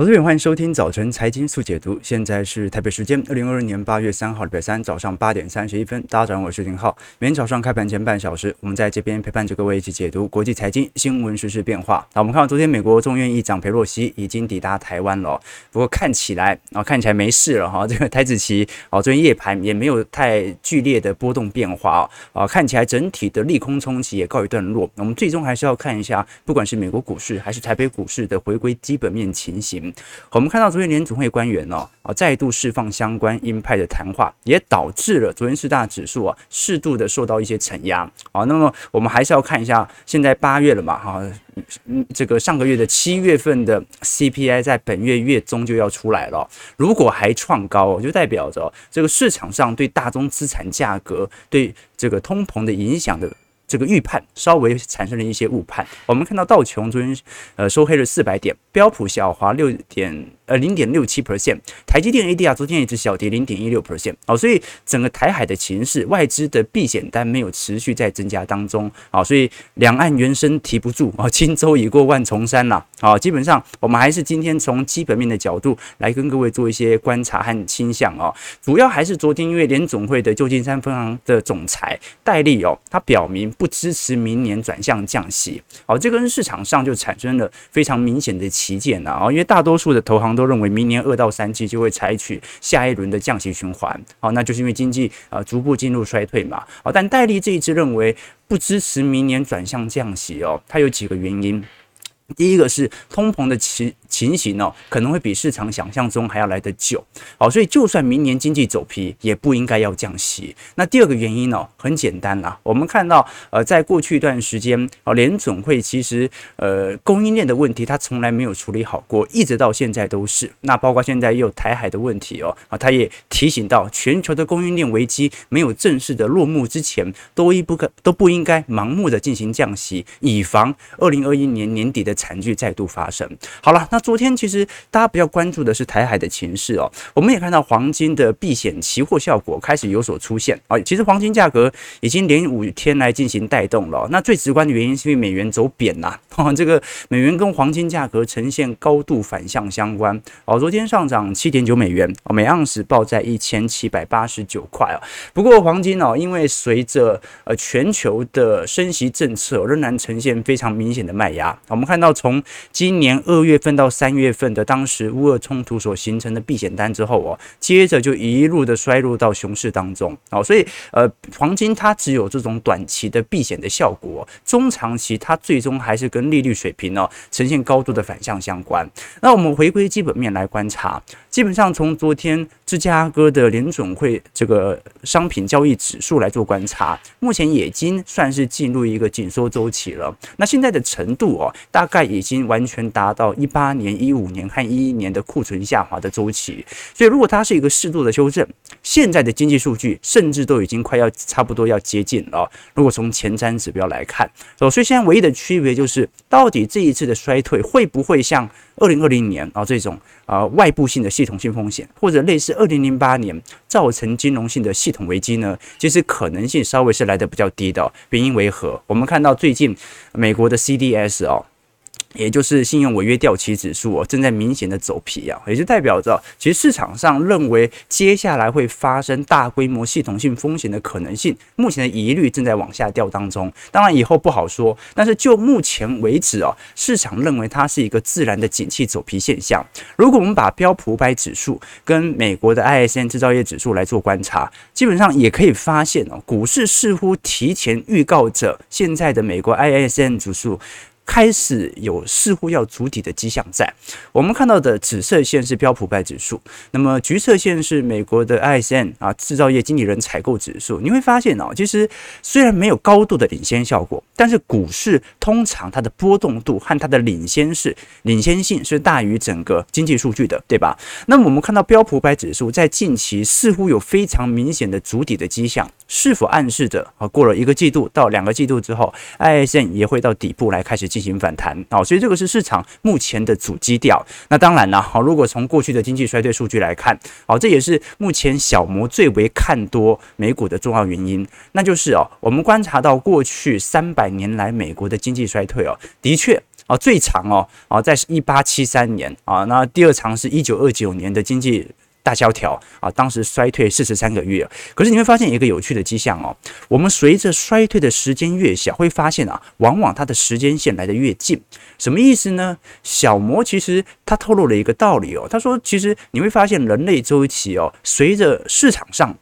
好，各位欢迎收听早晨财经速解读。现在是台北时间二零二二年八月三号礼拜三早上八点三十一分。大家早上好，我是林浩。每天早上开盘前半小时，我们在这边陪伴着各位一起解读国际财经新闻、时事变化。那我们看到昨天美国众议院议长裴洛西已经抵达台湾了，不过看起来啊，看起来没事了哈。这个台子期啊，昨天夜盘也没有太剧烈的波动变化啊，看起来整体的利空冲击也告一段落。我们最终还是要看一下，不管是美国股市还是台北股市的回归基本面情形。我们看到昨天联准会官员呢啊再度释放相关鹰派的谈话，也导致了昨天四大指数啊适度的受到一些承压啊。那么我们还是要看一下，现在八月了嘛哈，嗯，这个上个月的七月份的 CPI 在本月月中就要出来了，如果还创高，就代表着这个市场上对大宗资产价格对这个通膨的影响的。这个预判稍微产生了一些误判。我们看到道琼昨天呃收黑了四百点，标普小滑六点。呃，零点六七 percent，台积电 ADR 昨天也只小跌零点一六 percent，哦，所以整个台海的情势，外资的避险单没有持续在增加当中，啊，所以两岸猿声啼不住，啊，轻舟已过万重山了，啊，基本上我们还是今天从基本面的角度来跟各位做一些观察和倾向，啊，主要还是昨天因为联总会的旧金山分行的总裁戴利哦，他表明不支持明年转向降息，哦，这跟市场上就产生了非常明显的歧见了，啊，因为大多数的投行。都认为明年二到三季就会采取下一轮的降息循环，好，那就是因为经济呃逐步进入衰退嘛，好，但戴利这一次认为不支持明年转向降息哦，它有几个原因，第一个是通膨的情情形哦，可能会比市场想象中还要来得久，好，所以就算明年经济走皮，也不应该要降息。那第二个原因呢，很简单啦，我们看到呃，在过去一段时间，哦，联总会其实呃供应链的问题，它从来没有处理好过，一直到现在都是。那包括现在也有台海的问题哦，啊，他也提醒到全球的供应链危机没有正式的落幕之前，都一不可都不应该盲目的进行降息，以防二零二一年年底的惨剧再度发生。好了，那。昨天其实大家比较关注的是台海的情势哦，我们也看到黄金的避险期货效果开始有所出现啊。其实黄金价格已经连五天来进行带动了。那最直观的原因是因为美元走贬呐，这个美元跟黄金价格呈现高度反向相关哦。昨天上涨七点九美元，哦每盎司报在一千七百八十九块啊。不过黄金哦，因为随着呃全球的升息政策仍然呈现非常明显的卖压。我们看到从今年二月份到三月份的当时乌俄冲突所形成的避险单之后哦，接着就一路的衰落到熊市当中哦，所以呃，黄金它只有这种短期的避险的效果，中长期它最终还是跟利率水平呢呈现高度的反向相关。那我们回归基本面来观察，基本上从昨天芝加哥的联总会这个商品交易指数来做观察，目前已经算是进入一个紧缩周期了。那现在的程度哦，大概已经完全达到一八年、一五年和一一年的库存下滑的周期，所以如果它是一个适度的修正，现在的经济数据甚至都已经快要差不多要接近了。如果从前瞻指标来看，所以现在唯一的区别就是，到底这一次的衰退会不会像二零二零年啊这种啊外部性的系统性风险，或者类似二零零八年造成金融性的系统危机呢？其实可能性稍微是来的比较低的。原因为何？我们看到最近美国的 CDS 哦。也就是信用违约掉期指数哦，正在明显的走皮啊，也就代表着其实市场上认为接下来会发生大规模系统性风险的可能性，目前的疑虑正在往下掉当中。当然以后不好说，但是就目前为止啊，市场认为它是一个自然的景气走皮现象。如果我们把标普五百指数跟美国的 ISM 制造业指数来做观察，基本上也可以发现哦，股市似乎提前预告着现在的美国 ISM 指数。开始有似乎要筑底的迹象在。我们看到的紫色线是标普五百指数，那么橘色线是美国的 ISM 啊制造业经理人采购指数。你会发现哦，其实虽然没有高度的领先效果，但是股市通常它的波动度和它的领先是领先性是大于整个经济数据的，对吧？那么我们看到标普五百指数在近期似乎有非常明显的筑底的迹象，是否暗示着啊过了一个季度到两个季度之后，ISM 也会到底部来开始进行反弹啊，所以这个是市场目前的主基调。那当然了，好，如果从过去的经济衰退数据来看，好，这也是目前小摩最为看多美股的重要原因。那就是哦，我们观察到过去三百年来美国的经济衰退哦，的确啊，最长哦啊，在一八七三年啊，那第二长是一九二九年的经济大萧条啊，当时衰退四十三个月。可是你会发现一个有趣的迹象哦，我们随着衰退的时间越小，会发现啊，往往它的时间线来得越近。什么意思呢？小摩其实他透露了一个道理哦，他说其实你会发现人类周期哦，随着市场上。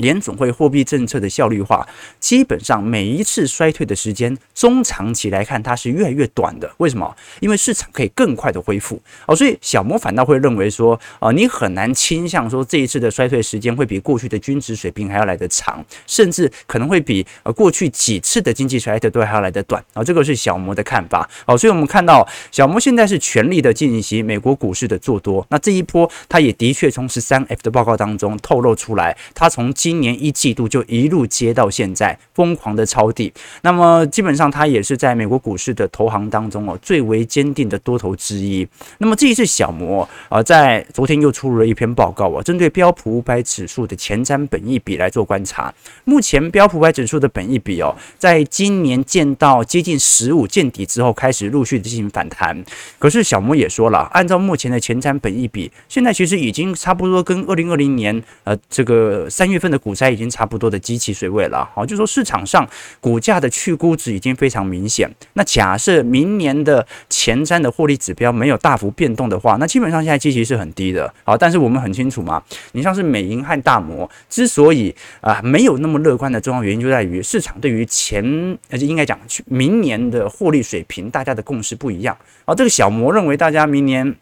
联总会货币政策的效率化，基本上每一次衰退的时间，中长期来看，它是越来越短的。为什么？因为市场可以更快的恢复哦，所以小摩反倒会认为说，啊，你很难倾向说这一次的衰退时间会比过去的均值水平还要来得长，甚至可能会比呃过去几次的经济衰退都还要来得短啊。这个是小摩的看法哦，所以我们看到小摩现在是全力的进行美国股市的做多。那这一波，它也的确从十三 F 的报告当中透露出来，它从今年一季度就一路接到现在，疯狂的抄底。那么基本上它也是在美国股市的投行当中哦，最为坚定的多头之一。那么这一次小摩啊，在昨天又出炉了一篇报告啊，针对标普五百指数的前瞻本益比来做观察。目前标普五百指数的本益比哦，在今年见到接近十五见底之后，开始陆续的进行反弹。可是小摩也说了，按照目前的前瞻本益比，现在其实已经差不多跟二零二零年呃这个三月份的股灾。已经差不多的基期水位了，好，就说市场上股价的去估值已经非常明显。那假设明年的前瞻的获利指标没有大幅变动的话，那基本上现在基期是很低的，好，但是我们很清楚嘛，你像是美银和大摩之所以啊没有那么乐观的重要原因，就在于市场对于前而且应该讲去明年的获利水平，大家的共识不一样。好，这个小摩认为大家明年。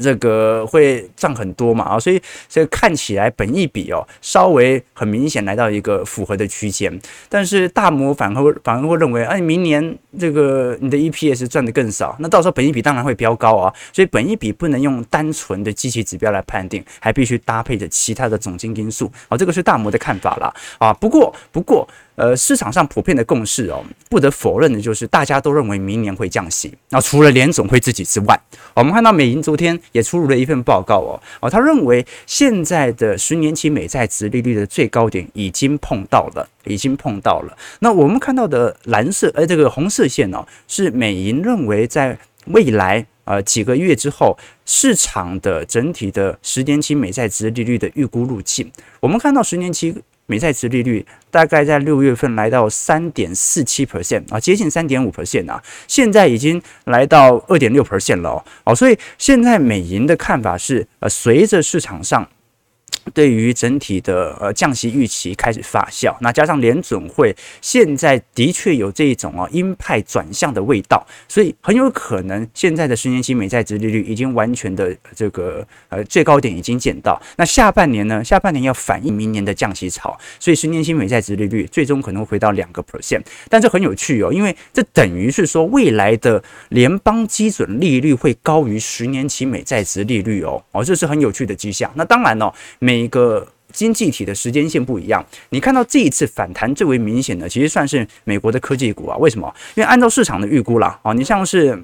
这个会涨很多嘛啊，所以所以看起来本益比哦，稍微很明显来到一个符合的区间，但是大摩反而反而会认为，哎，明年这个你的 EPS 赚得更少，那到时候本益比当然会飙高啊，所以本益比不能用单纯的机器指标来判定，还必须搭配着其他的总经因素啊，这个是大摩的看法啦啊，不过不过。呃，市场上普遍的共识哦，不得否认的就是大家都认为明年会降息。那除了联总会自己之外，我们看到美银昨天也出炉了一份报告哦，哦，他认为现在的十年期美债殖利率的最高点已经碰到了，已经碰到了。那我们看到的蓝色，呃，这个红色线哦，是美银认为在未来呃几个月之后，市场的整体的十年期美债殖利率的预估路径。我们看到十年期。美债值利率大概在六月份来到三点四七 percent 啊，接近三点五 percent 啊，现在已经来到二点六 percent 了哦，所以现在美银的看法是，呃，随着市场上。对于整体的呃降息预期开始发酵，那加上联准会现在的确有这种啊鹰派转向的味道，所以很有可能现在的十年期美债殖利率已经完全的这个呃最高点已经见到。那下半年呢？下半年要反映明年的降息潮，所以十年期美债殖利率最终可能会回到两个 percent。但这很有趣哦，因为这等于是说未来的联邦基准利率会高于十年期美债殖利率哦哦，这是很有趣的迹象。那当然哦。每个经济体的时间线不一样，你看到这一次反弹最为明显的，其实算是美国的科技股啊。为什么？因为按照市场的预估啦，啊，你像是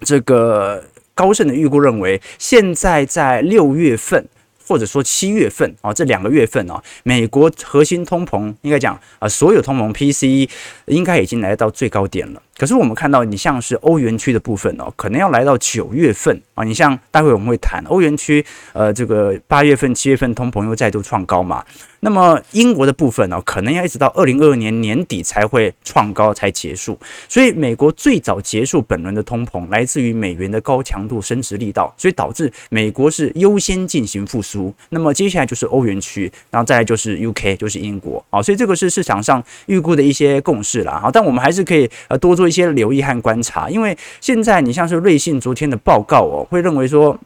这个高盛的预估认为，现在在六月份或者说七月份啊，这两个月份啊，美国核心通膨应该讲啊，所有通膨 PCE 应该已经来到最高点了。可是我们看到，你像是欧元区的部分哦，可能要来到九月份啊。你像待会我们会谈欧元区，呃，这个八月份、七月份通膨又再度创高嘛。那么英国的部分呢，可能要一直到二零二二年年底才会创高才结束。所以美国最早结束本轮的通膨，来自于美元的高强度升值力道，所以导致美国是优先进行复苏。那么接下来就是欧元区，然后再来就是 UK，就是英国啊。所以这个是市场上预估的一些共识啦。好，但我们还是可以呃多做。做一些留意和观察，因为现在你像是瑞信昨天的报告哦，会认为说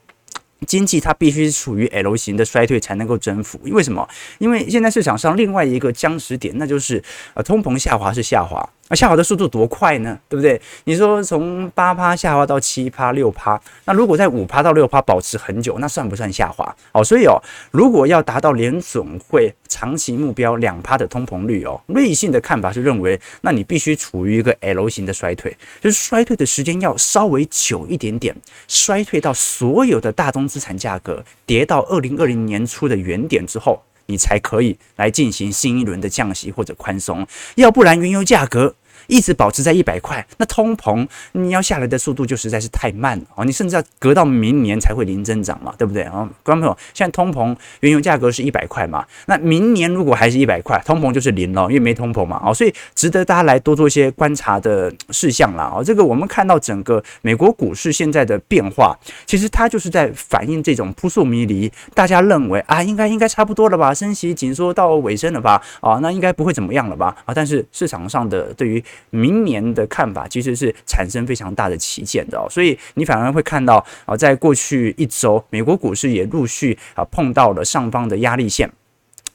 经济它必须处于 L 型的衰退才能够征服。因为什么？因为现在市场上另外一个僵持点，那就是呃通膨下滑是下滑。那下滑的速度多快呢？对不对？你说从八趴下滑到七趴、六趴，那如果在五趴到六趴保持很久，那算不算下滑？哦，所以哦，如果要达到联总会长期目标两趴的通膨率哦，瑞信的看法是认为，那你必须处于一个 L 型的衰退，就是衰退的时间要稍微久一点点，衰退到所有的大宗资产价格跌到二零二零年初的原点之后。你才可以来进行新一轮的降息或者宽松，要不然原油价格一直保持在一百块，那通膨你要下来的速度就实在是太慢了啊！你甚至要隔到明年才会零增长嘛，对不对啊？观众朋友，现在通膨原油价格是一百块嘛，那明年如果还是一百块，通膨就是零了，因为没通膨嘛，哦，所以值得大家来多做一些观察的事项啦。哦，这个我们看到整个美国股市现在的变化，其实它就是在反映这种扑朔迷离，大家认为啊，应该应该差不多了吧，升息紧缩到尾声了吧，啊，那应该不会怎么样了吧，啊，但是市场上的对于明年的看法其实是产生非常大的旗舰的哦，所以你反而会看到啊，在过去一周，美国股市也陆续啊碰到了上方的压力线。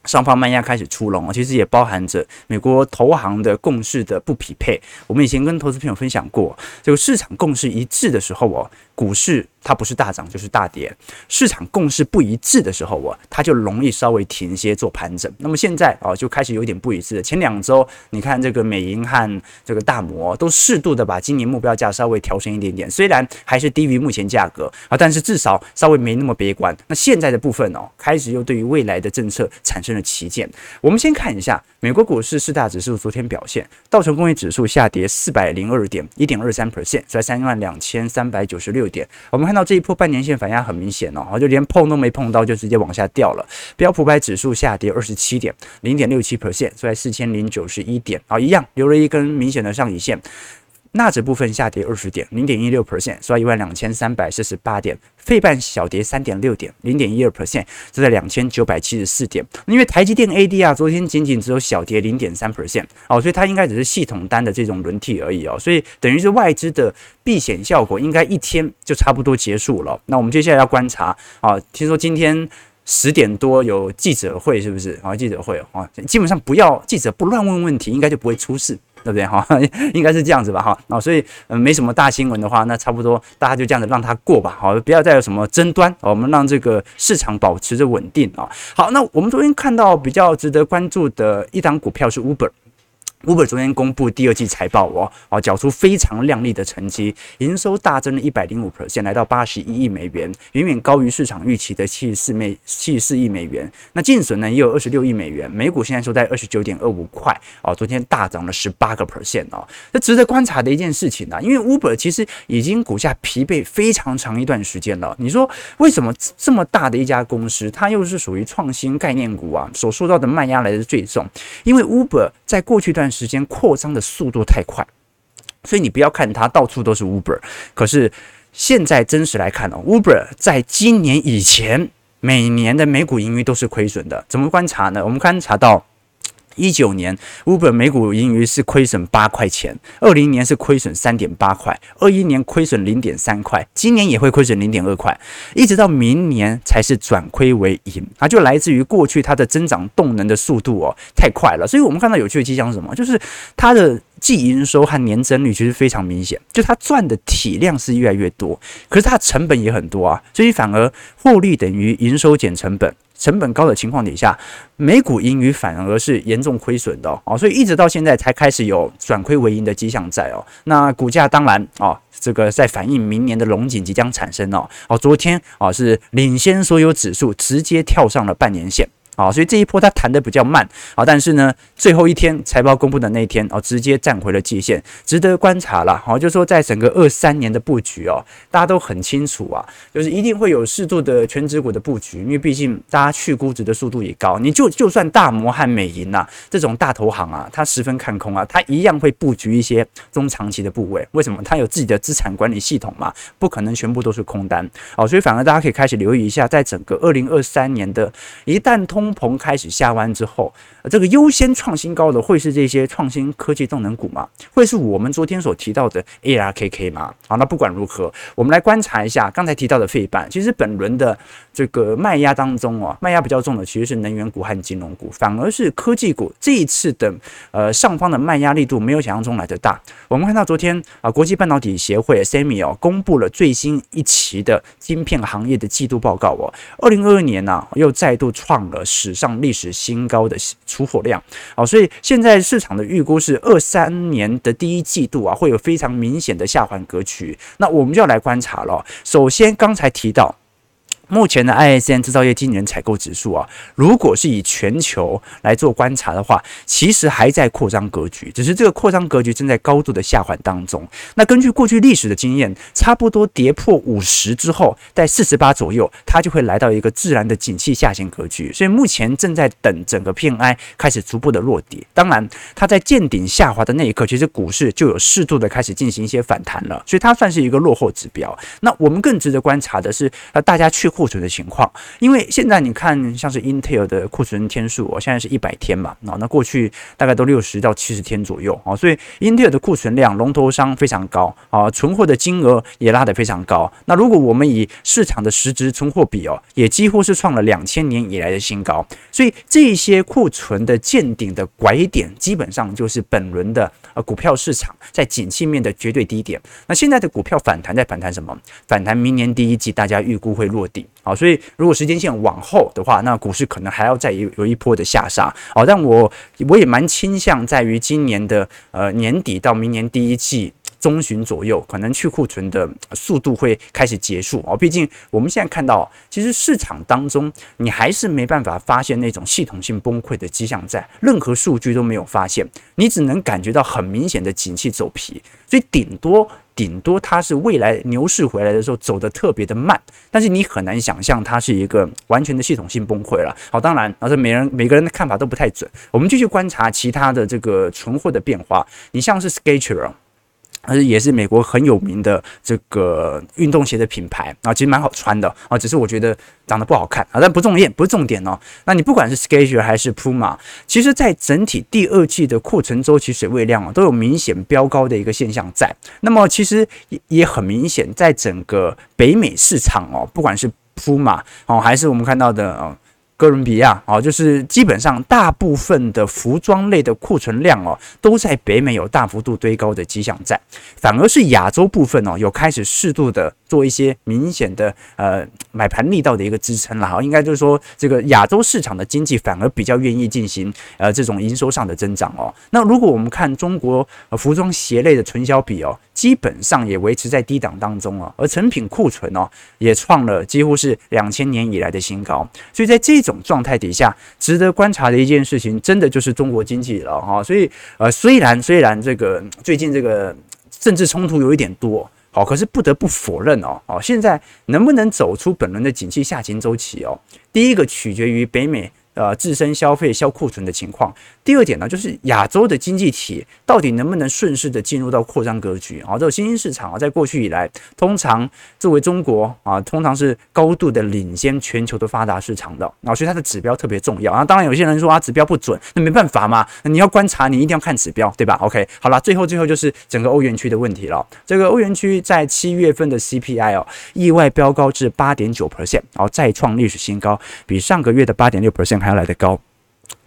上方慢压开始出笼，其实也包含着美国投行的共识的不匹配。我们以前跟投资朋友分享过，这个市场共识一致的时候哦，股市它不是大涨就是大跌；市场共识不一致的时候啊，它就容易稍微停歇做盘整。那么现在啊，就开始有点不一致了。前两周你看这个美银和这个大摩都适度的把今年目标价稍微调升一点点，虽然还是低于目前价格啊，但是至少稍微没那么悲观。那现在的部分哦，开始又对于未来的政策产生。了旗舰，我们先看一下美国股市四大指数昨天表现，道琼工业指数下跌四百零二点，一点二三 percent，在三万两千三百九十六六点。我们看到这一波半年线反压很明显哦，就连碰都没碰到，就直接往下掉了。标普百指数下跌二十七点，零点六七 percent，在四千零九十一点，啊，一样留了一根明显的上影线。纳指部分下跌二十点，零点一六 percent，收一万两千三百四十八点。费半小跌三点六点，零点一二 percent，收在两千九百七十四点。因为台积电 ADR，昨天仅仅只有小跌零点三 percent 哦，所以它应该只是系统单的这种轮替而已哦，所以等于是外资的避险效果应该一天就差不多结束了。那我们接下来要观察啊，听说今天十点多有记者会，是不是啊？记者会啊，基本上不要记者不乱问问题，应该就不会出事。对不对哈？应该是这样子吧哈。那所以嗯，没什么大新闻的话，那差不多大家就这样子让它过吧。好，不要再有什么争端。我们让这个市场保持着稳定啊。好，那我们昨天看到比较值得关注的一档股票是 Uber。Uber 昨天公布第二季财报哦，哦，缴出非常亮丽的成绩，营收大增了一百零五 percent，来到八十一亿美元，远远高于市场预期的七十四美七十四亿美元。那净损呢也有二十六亿美元，每股现在收在二十九点二五块哦，昨天大涨了十八个 percent 哦，这值得观察的一件事情啊，因为 Uber 其实已经股价疲惫非常长一段时间了。你说为什么这么大的一家公司，它又是属于创新概念股啊，所受到的卖压来的最重？因为 Uber 在过去一段时间扩张的速度太快，所以你不要看它到处都是 Uber，可是现在真实来看呢，Uber 在今年以前每年的每股盈余都是亏损的。怎么观察呢？我们观察到。一九年，Uber 每股盈余是亏损八块钱；二零年是亏损三点八块；二一年亏损零点三块；今年也会亏损零点二块，一直到明年才是转亏为盈。啊就来自于过去它的增长动能的速度哦太快了，所以我们看到有趣的迹象是什么？就是它的季营收和年增率其实非常明显，就它赚的体量是越来越多，可是它的成本也很多啊，所以反而获利等于营收减成本。成本高的情况底下，每股盈余反而是严重亏损的哦，所以一直到现在才开始有转亏为盈的迹象在哦。那股价当然哦，这个在反映明年的龙景即将产生哦。哦，昨天啊是领先所有指数直接跳上了半年线。啊，所以这一波它弹得比较慢啊，但是呢，最后一天财报公布的那一天哦，直接站回了季线，值得观察了。好，就是说在整个二三年的布局哦，大家都很清楚啊，就是一定会有适度的全值股的布局，因为毕竟大家去估值的速度也高。你就就算大摩和美银呐这种大投行啊，它十分看空啊，它一样会布局一些中长期的部位。为什么？它有自己的资产管理系统嘛，不可能全部都是空单。哦，所以反而大家可以开始留意一下，在整个二零二三年的一旦通。通膨开始下弯之后，这个优先创新高的会是这些创新科技动能股吗？会是我们昨天所提到的 ARKK 吗？好，那不管如何，我们来观察一下刚才提到的费半。其实本轮的这个卖压当中啊，卖压比较重的其实是能源股和金融股，反而是科技股这一次的呃上方的卖压力度没有想象中来的大。我们看到昨天啊，国际半导体协会 SEMI 哦公布了最新一期的晶片行业的季度报告哦，二零二二年呢又再度创了。史上历史新高的出货量，好，所以现在市场的预估是二三年的第一季度啊，会有非常明显的下环格局。那我们就要来观察了。首先，刚才提到目前的 ISM 制造业今年采购指数啊，如果是以全球来做观察的话，其实还在扩张格局，只是这个扩张格局正在高度的下滑当中。那根据过去历史的经验，差不多跌破五十之后，在四十八左右，它就会来到一个自然的景气下行格局。所以目前正在等整个 PMI 开始逐步的落底。当然，它在见顶下滑的那一刻，其实股市就有适度的开始进行一些反弹了。所以它算是一个落后指标。那我们更值得观察的是，呃，大家去库存的情况，因为现在你看，像是 Intel 的库存天数，哦，现在是一百天嘛，啊，那过去大概都六十到七十天左右，啊，所以 Intel 的库存量，龙头商非常高，啊，存货的金额也拉得非常高。那如果我们以市场的实质存货比哦，也几乎是创了两千年以来的新高，所以这些库存的见顶的拐点，基本上就是本轮的呃股票市场在景气面的绝对低点。那现在的股票反弹在反弹什么？反弹明年第一季，大家预估会落好，所以如果时间线往后的话，那股市可能还要再有有一波的下杀。好，但我我也蛮倾向在于今年的呃年底到明年第一季中旬左右，可能去库存的速度会开始结束哦。毕竟我们现在看到，其实市场当中你还是没办法发现那种系统性崩溃的迹象，在任何数据都没有发现，你只能感觉到很明显的景气走皮，所以顶多。顶多它是未来牛市回来的时候走得特别的慢，但是你很难想象它是一个完全的系统性崩溃了。好，当然，而且每人每个人的看法都不太准。我们继续观察其他的这个存货的变化。你像是 Skechers。而且也是美国很有名的这个运动鞋的品牌啊，其实蛮好穿的啊，只是我觉得长得不好看啊，但不重要，不是重点哦。那你不管是 Skechers 还是 Puma，其实在整体第二季的库存周期水位量啊，都有明显飙高的一个现象在。那么其实也也很明显，在整个北美市场哦，不管是 Puma 哦，还是我们看到的哦。哥伦比亚哦，就是基本上大部分的服装类的库存量哦，都在北美有大幅度堆高的迹象在，反而是亚洲部分哦，有开始适度的做一些明显的呃买盘力道的一个支撑了哈，应该就是说这个亚洲市场的经济反而比较愿意进行呃这种营收上的增长哦。那如果我们看中国服装鞋类的存销比哦，基本上也维持在低档当中哦，而成品库存哦也创了几乎是两千年以来的新高，所以在这种状态底下，值得观察的一件事情，真的就是中国经济了哈。所以呃，虽然虽然这个最近这个政治冲突有一点多，好，可是不得不否认哦，哦，现在能不能走出本轮的景气下行周期哦，第一个取决于北美。呃，自身消费销库存的情况。第二点呢，就是亚洲的经济体到底能不能顺势的进入到扩张格局啊？这个新兴市场啊，在过去以来，通常作为中国啊，通常是高度的领先全球的发达市场的啊，所以它的指标特别重要啊。当然，有些人说啊，指标不准，那没办法嘛，你要观察，你一定要看指标，对吧？OK，好了，最后最后就是整个欧元区的问题了。这个欧元区在七月份的 CPI 哦，意外飙高至八点九 percent，然后再创历史新高，比上个月的八点六 percent。还要来得高，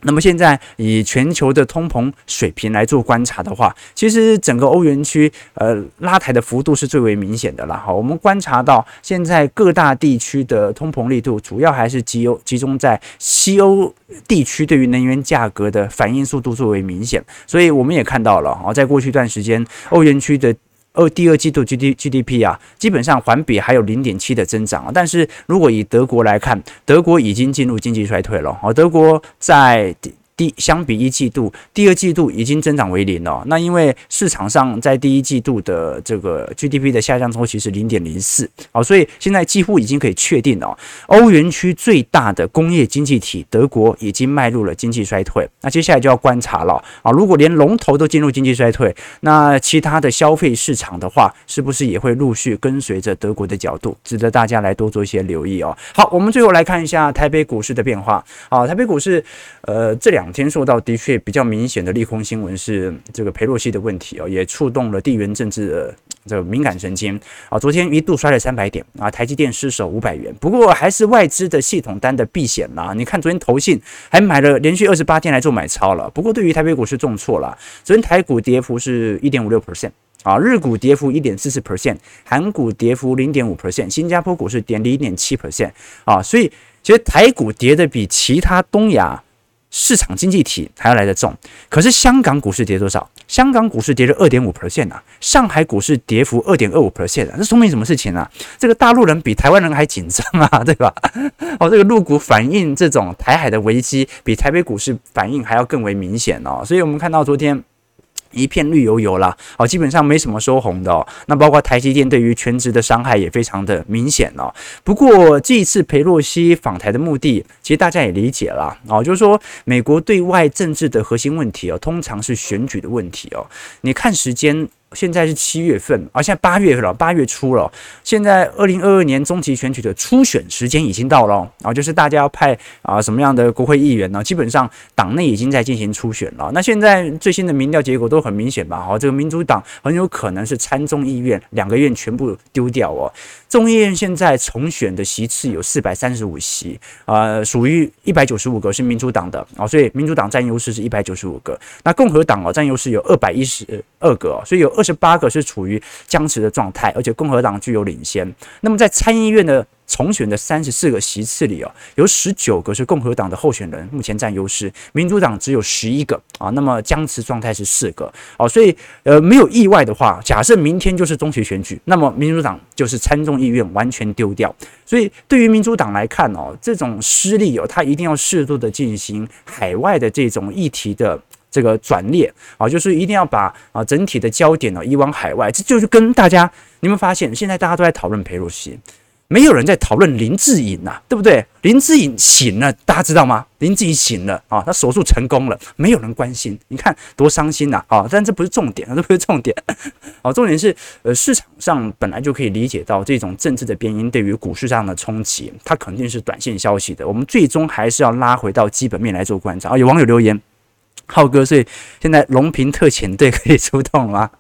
那么现在以全球的通膨水平来做观察的话，其实整个欧元区呃拉抬的幅度是最为明显的了。好，我们观察到现在各大地区的通膨力度，主要还是集欧集中在西欧地区，对于能源价格的反应速度最为明显。所以我们也看到了，好，在过去一段时间，欧元区的。二第二季度 G D G D P 啊，基本上环比还有零点七的增长啊，但是如果以德国来看，德国已经进入经济衰退了啊，德国在。第相比一季度，第二季度已经增长为零了。那因为市场上在第一季度的这个 GDP 的下降周期是零点零四，好，所以现在几乎已经可以确定了，欧元区最大的工业经济体德国已经迈入了经济衰退。那接下来就要观察了啊，如果连龙头都进入经济衰退，那其他的消费市场的话，是不是也会陆续跟随着德国的角度？值得大家来多做一些留意哦。好，我们最后来看一下台北股市的变化。好，台北股市呃这两。两天受到的确比较明显的利空新闻是这个佩洛西的问题哦，也触动了地缘政治的这个敏感神经啊。昨天一度摔了三百点啊，台积电失守五百元，不过还是外资的系统单的避险啦。你看昨天投信还买了连续二十八天来做买超了，不过对于台北股市重挫了。昨天台股跌幅是一点五六 percent 啊，日股跌幅一点四四 percent，韩股跌幅零点五 percent，新加坡股市跌零点七 percent 啊，所以其实台股跌的比其他东亚。市场经济体还要来得重，可是香港股市跌多少？香港股市跌了二点五 percent 啊，上海股市跌幅二点二五 percent 啊，这说明什么事情呢？这个大陆人比台湾人还紧张啊，对吧？哦，这个陆股反映这种台海的危机，比台北股市反应还要更为明显哦，所以我们看到昨天。一片绿油油啦，哦，基本上没什么收红的哦。那包括台积电对于全职的伤害也非常的明显哦。不过这一次裴洛西访台的目的，其实大家也理解了哦，就是说美国对外政治的核心问题哦，通常是选举的问题哦。你看时间。现在是七月份，啊，现在八月份了，八月初了。现在二零二二年中期选举的初选时间已经到了，啊，就是大家要派啊什么样的国会议员呢？基本上党内已经在进行初选了。那现在最新的民调结果都很明显吧？好，这个民主党很有可能是参众议院两个院全部丢掉哦。众议院现在重选的席次有四百三十五席，呃，属于一百九十五个是民主党的啊，所以民主党占优势是一百九十五个。那共和党哦占优势有二百一十二个，所以有二十八个是处于僵持的状态，而且共和党具有领先。那么在参议院的重选的三十四个席次里哦，有十九个是共和党的候选人，目前占优势，民主党只有十一个啊。那么僵持状态是四个哦，所以呃没有意外的话，假设明天就是中期选举，那么民主党就是参众议院完全丢掉。所以对于民主党来看哦，这种失利哦，他一定要适度的进行海外的这种议题的。这个转捩啊，就是一定要把啊整体的焦点呢移往海外，这就是跟大家，你们发现现在大家都在讨论裴洛西，没有人在讨论林志颖呐，对不对？林志颖醒了，大家知道吗？林志颖醒了啊，他手术成功了，没有人关心，你看多伤心呐啊！但这不是重点，这不是重点，哦，重点是呃市场上本来就可以理解到这种政治的变因对于股市上的冲击，它肯定是短线消息的，我们最终还是要拉回到基本面来做观察啊。有网友留言。浩哥，所以现在龙平特遣队可以出动吗？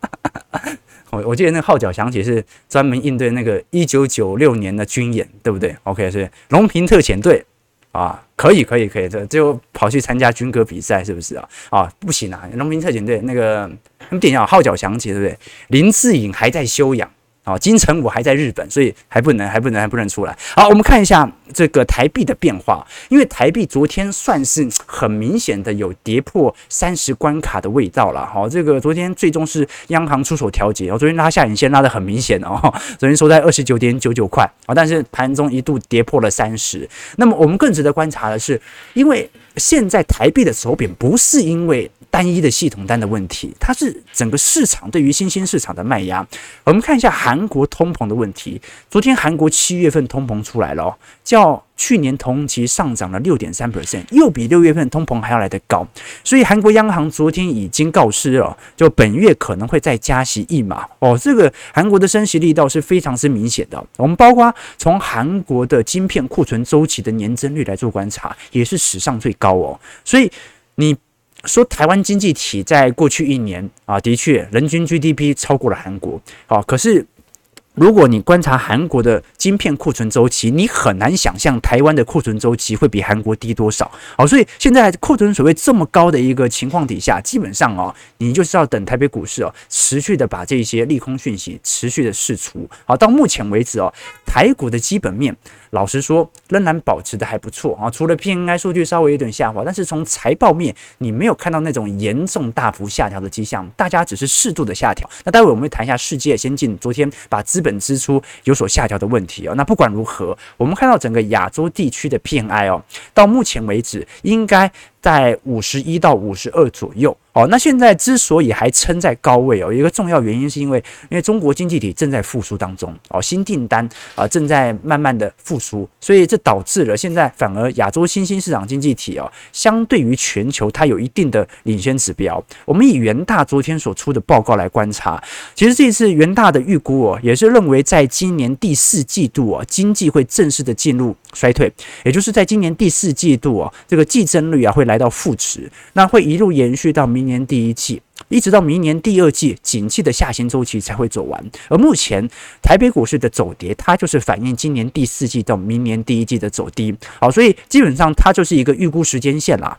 我我记得那个号角响起是专门应对那个一九九六年的军演，对不对？OK，所以龙平特遣队啊，可以可以可以，这就跑去参加军歌比赛，是不是啊？啊，不行啊，龙平特遣队那个他们电影号角响起，对不对？林志颖还在休养。哦，金城武还在日本，所以还不能，还不能，还不能出来。好，我们看一下这个台币的变化，因为台币昨天算是很明显的有跌破三十关卡的味道了。好，这个昨天最终是央行出手调节，哦，昨天拉下影线拉得很明显哦，昨天收在二十九点九九块啊，但是盘中一度跌破了三十。那么我们更值得观察的是，因为现在台币的手柄不是因为。单一的系统单的问题，它是整个市场对于新兴市场的卖压。我们看一下韩国通膨的问题。昨天韩国七月份通膨出来了哦，叫去年同期上涨了六点三 percent，又比六月份通膨还要来得高。所以韩国央行昨天已经告知了，就本月可能会再加息一码哦。这个韩国的升息力道是非常之明显的。我们包括从韩国的晶片库存周期的年增率来做观察，也是史上最高哦。所以你。说台湾经济体在过去一年啊，的确人均 GDP 超过了韩国，好，可是。如果你观察韩国的晶片库存周期，你很难想象台湾的库存周期会比韩国低多少。好，所以现在库存水位这么高的一个情况底下，基本上哦，你就是要等台北股市哦持续的把这些利空讯息持续的释出。好，到目前为止哦，台股的基本面老实说仍然保持的还不错啊，除了 P N I 数据稍微有点下滑，但是从财报面你没有看到那种严重大幅下调的迹象，大家只是适度的下调。那待会我们会谈一下世界先进昨天把资本支出有所下调的问题哦，那不管如何，我们看到整个亚洲地区的 P N I 哦，到目前为止应该。在五十一到五十二左右哦，那现在之所以还撑在高位哦，一个重要原因是因为因为中国经济体正在复苏当中哦，新订单啊正在慢慢的复苏，所以这导致了现在反而亚洲新兴市场经济体哦，相对于全球它有一定的领先指标。我们以元大昨天所出的报告来观察，其实这次元大的预估哦，也是认为在今年第四季度啊，经济会正式的进入衰退，也就是在今年第四季度啊，这个季增率啊会来。来到负值，那会一路延续到明年第一季，一直到明年第二季，景气的下行周期才会走完。而目前台北股市的走跌，它就是反映今年第四季到明年第一季的走低。好，所以基本上它就是一个预估时间线啦。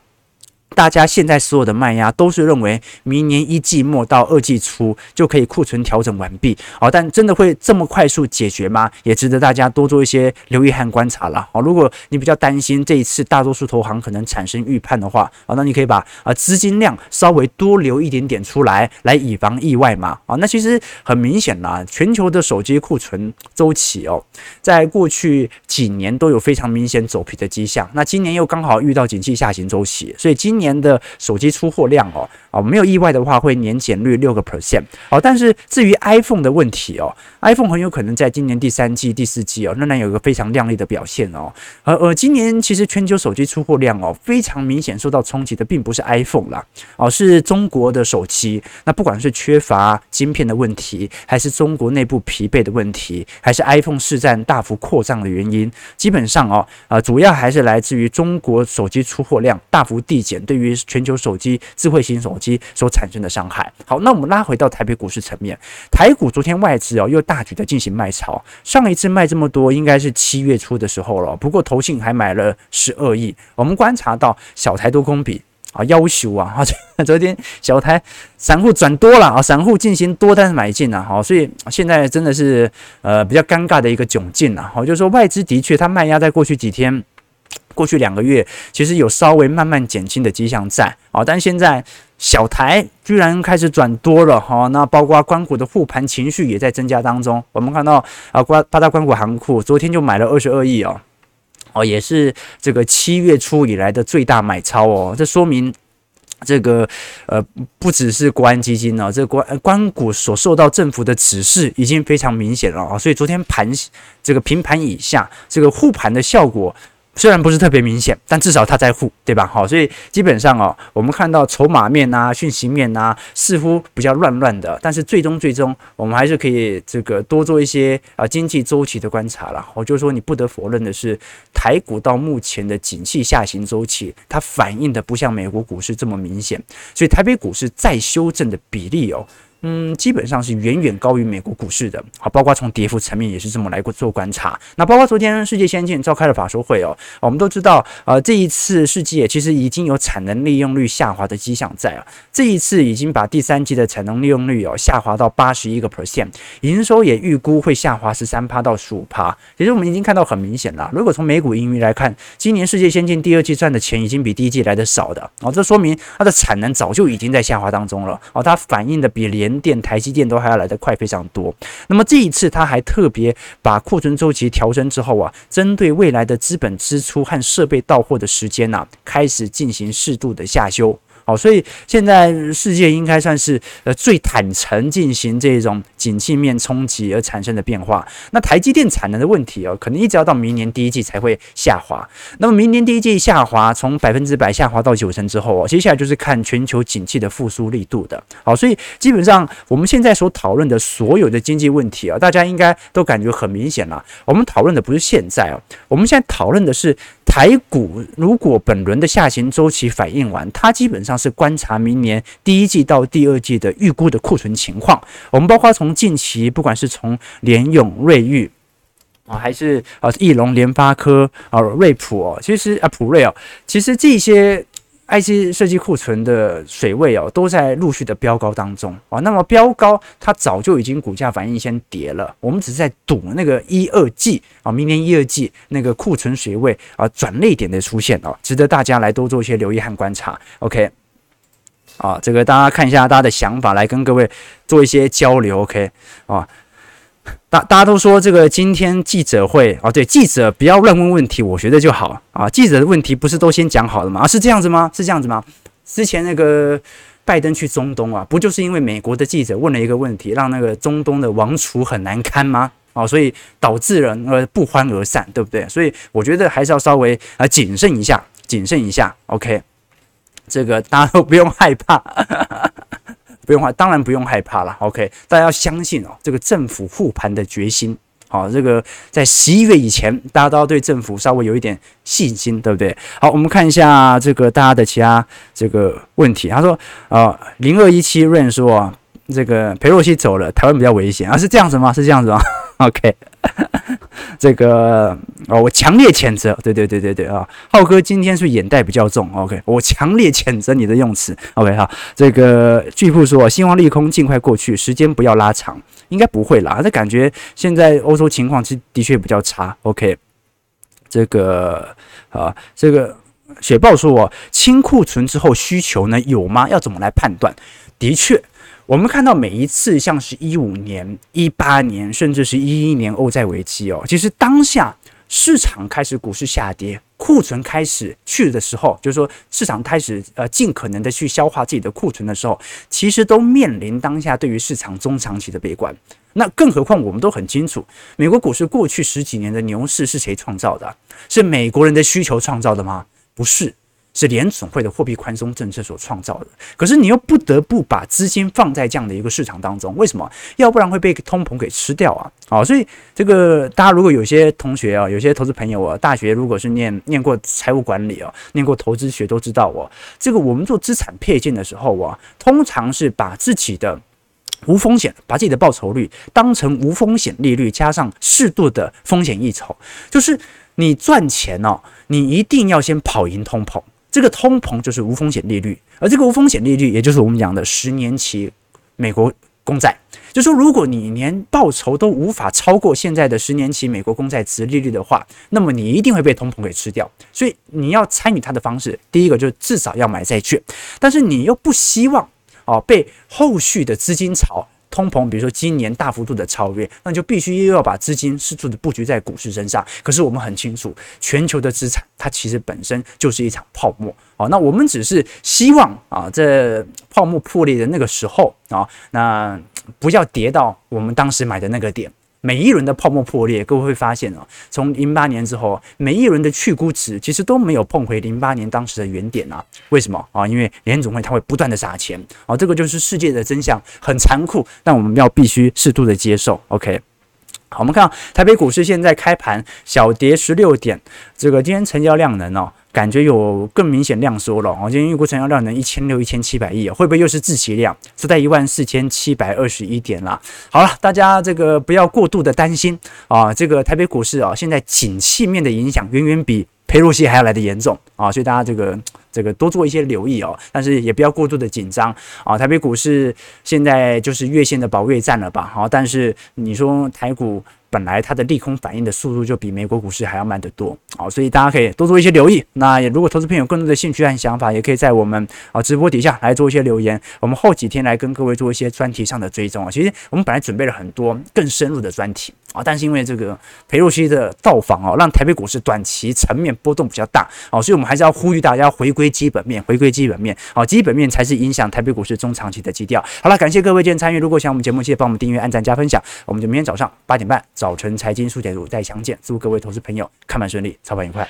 大家现在所有的卖压都是认为明年一季末到二季初就可以库存调整完毕，好，但真的会这么快速解决吗？也值得大家多做一些留意和观察了。好，如果你比较担心这一次大多数投行可能产生预判的话，好，那你可以把啊资金量稍微多留一点点出来，来以防意外嘛。啊，那其实很明显啦，全球的手机库存周期哦，在过去几年都有非常明显走皮的迹象，那今年又刚好遇到景气下行周期，所以今年。年的手机出货量哦，哦，没有意外的话会年减率六个 percent 哦。但是至于 iPhone 的问题哦，iPhone 很有可能在今年第三季、第四季哦，仍然有一个非常亮丽的表现哦。而而今年其实全球手机出货量哦，非常明显受到冲击的，并不是 iPhone 啦，哦，是中国的手机。那不管是缺乏晶片的问题，还是中国内部疲惫的问题，还是 iPhone 市占大幅扩张的原因，基本上哦，呃，主要还是来自于中国手机出货量大幅递减对。于全球手机、智慧型手机所产生的伤害。好，那我们拉回到台北股市层面，台股昨天外资哦又大举的进行卖超，上一次卖这么多应该是七月初的时候了。不过投信还买了十二亿。我们观察到小台多空比啊，要求啊，啊，昨天小台散户转多了啊，散户进行多单买进了，好，所以现在真的是呃比较尴尬的一个窘境了。好，就是说外资的确它卖压在过去几天。过去两个月，其实有稍微慢慢减轻的迹象在啊，但现在小台居然开始转多了哈，那包括关股的护盘情绪也在增加当中。我们看到啊，八八大关股行库昨天就买了二十二亿哦，哦，也是这个七月初以来的最大买超哦，这说明这个呃不只是国安基金哦，这个官官股所受到政府的指示已经非常明显了啊，所以昨天盘这个平盘以下，这个护盘的效果。虽然不是特别明显，但至少它在护，对吧？好，所以基本上哦，我们看到筹码面啊、讯息面啊，似乎比较乱乱的，但是最终最终，我们还是可以这个多做一些啊经济周期的观察了。我就说，你不得否认的是，台股到目前的景气下行周期，它反映的不像美国股市这么明显，所以台北股市再修正的比例哦。嗯，基本上是远远高于美国股市的，好，包括从跌幅层面也是这么来过做观察。那包括昨天世界先进召开了法说会哦，我们都知道，呃，这一次世界其实已经有产能利用率下滑的迹象在啊，这一次已经把第三季的产能利用率哦下滑到八十一个 percent，营收也预估会下滑十三趴到十五趴。其实我们已经看到很明显了，如果从每股盈余来看，今年世界先进第二季赚的钱已经比第一季来的少的，哦，这说明它的产能早就已经在下滑当中了，哦，它反映的比连联电、台积电都还要来得快非常多。那么这一次，他还特别把库存周期调升之后啊，针对未来的资本支出和设备到货的时间呢、开始进行适度的下修。好，所以现在世界应该算是呃最坦诚进行这种景气面冲击而产生的变化。那台积电产能的问题哦，可能一直要到明年第一季才会下滑。那么明年第一季下滑，从百分之百下滑到九成之后哦，接下来就是看全球景气的复苏力度的。好，所以基本上我们现在所讨论的所有的经济问题啊，大家应该都感觉很明显了。我们讨论的不是现在哦，我们现在讨论的是。台股如果本轮的下行周期反映完，它基本上是观察明年第一季到第二季的预估的库存情况。我们包括从近期，不管是从联咏、瑞昱啊，还是啊翼龙、联发科啊、瑞普哦，其实啊普瑞哦，其实这些。IC 设计库存的水位哦，都在陆续的飙高当中啊。那么飙高，它早就已经股价反应先跌了。我们只是在赌那个一二季啊，明年一二季那个库存水位啊转捩点的出现哦，值得大家来多做一些留意和观察。OK，啊，这个大家看一下大家的想法，来跟各位做一些交流。OK，啊。大大家都说这个今天记者会哦，对，记者不要乱问问题，我觉得就好啊。记者的问题不是都先讲好了吗？啊，是这样子吗？是这样子吗？之前那个拜登去中东啊，不就是因为美国的记者问了一个问题，让那个中东的王储很难堪吗？啊，所以导致了呃不欢而散，对不对？所以我觉得还是要稍微啊谨慎一下，谨慎一下。OK，这个大家都不用害怕。不用害，当然不用害怕了。OK，大家要相信哦，这个政府护盘的决心。好，这个在十一月以前，大家都要对政府稍微有一点信心，对不对？好，我们看一下这个大家的其他这个问题。他说，呃，零二一七 Rain 说，这个裴洛西走了，台湾比较危险啊，是这样子吗？是这样子吗？OK，这个哦，我强烈谴责，对对对对对啊，浩哥今天是眼袋比较重，OK，我强烈谴责你的用词，OK 哈，这个巨富说，希望利空尽快过去，时间不要拉长，应该不会啦，这感觉现在欧洲情况其实的确比较差，OK，这个啊，这个雪豹说，清库存之后需求呢有吗？要怎么来判断？的确。我们看到每一次，像是一五年、一八年，甚至是一一年欧债危机哦，其实当下市场开始股市下跌，库存开始去的时候，就是说市场开始呃尽可能的去消化自己的库存的时候，其实都面临当下对于市场中长期的悲观。那更何况我们都很清楚，美国股市过去十几年的牛市是谁创造的？是美国人的需求创造的吗？不是。是联总会的货币宽松政策所创造的，可是你又不得不把资金放在这样的一个市场当中，为什么？要不然会被通膨给吃掉啊！啊，所以这个大家如果有些同学啊，有些投资朋友啊，大学如果是念念过财务管理啊，念过投资学，都知道哦，这个我们做资产配置的时候啊，通常是把自己的无风险，把自己的报酬率当成无风险利率，加上适度的风险溢酬，就是你赚钱哦，你一定要先跑赢通膨。这个通膨就是无风险利率，而这个无风险利率，也就是我们讲的十年期美国公债。就说如果你连报酬都无法超过现在的十年期美国公债殖利率的话，那么你一定会被通膨给吃掉。所以你要参与它的方式，第一个就是至少要买债券，但是你又不希望哦被后续的资金潮。通膨，比如说今年大幅度的超越，那就必须又要把资金适度的布局在股市身上。可是我们很清楚，全球的资产它其实本身就是一场泡沫。哦，那我们只是希望啊，这泡沫破裂的那个时候啊，那不要跌到我们当时买的那个点。每一轮的泡沫破裂，各位会发现哦，从零八年之后，每一轮的去估值其实都没有碰回零八年当时的原点啊。为什么啊？因为联总会它会不断的撒钱啊，这个就是世界的真相，很残酷，但我们要必须适度的接受。OK，好，我们看台北股市现在开盘小跌十六点，这个今天成交量能哦。感觉有更明显量缩了，我今天预估成交量能一千六、一千七百亿，会不会又是自期量？是在一万四千七百二十一点啦。好了，大家这个不要过度的担心啊，这个台北股市啊，现在景气面的影响远远比裴洛西还要来得严重啊，所以大家这个这个多做一些留意哦，但是也不要过度的紧张啊。台北股市现在就是月线的保卫战了吧？好，但是你说台股。本来它的利空反应的速度就比美国股市还要慢得多，好，所以大家可以多做一些留意。那也如果投资朋友有更多的兴趣和想法，也可以在我们啊直播底下来做一些留言。我们后几天来跟各位做一些专题上的追踪啊。其实我们本来准备了很多更深入的专题啊，但是因为这个裴洛西的到访哦，让台北股市短期层面波动比较大哦，所以我们还是要呼吁大家回归基本面，回归基本面啊，基本面才是影响台北股市中长期的基调。好了，感谢各位今天参与。如果喜欢我们节目，记得帮我们订阅、按赞、加分享。我们就明天早上八点半。早晨财经速解读再相见，祝各位投资朋友看盘顺利，操盘愉快。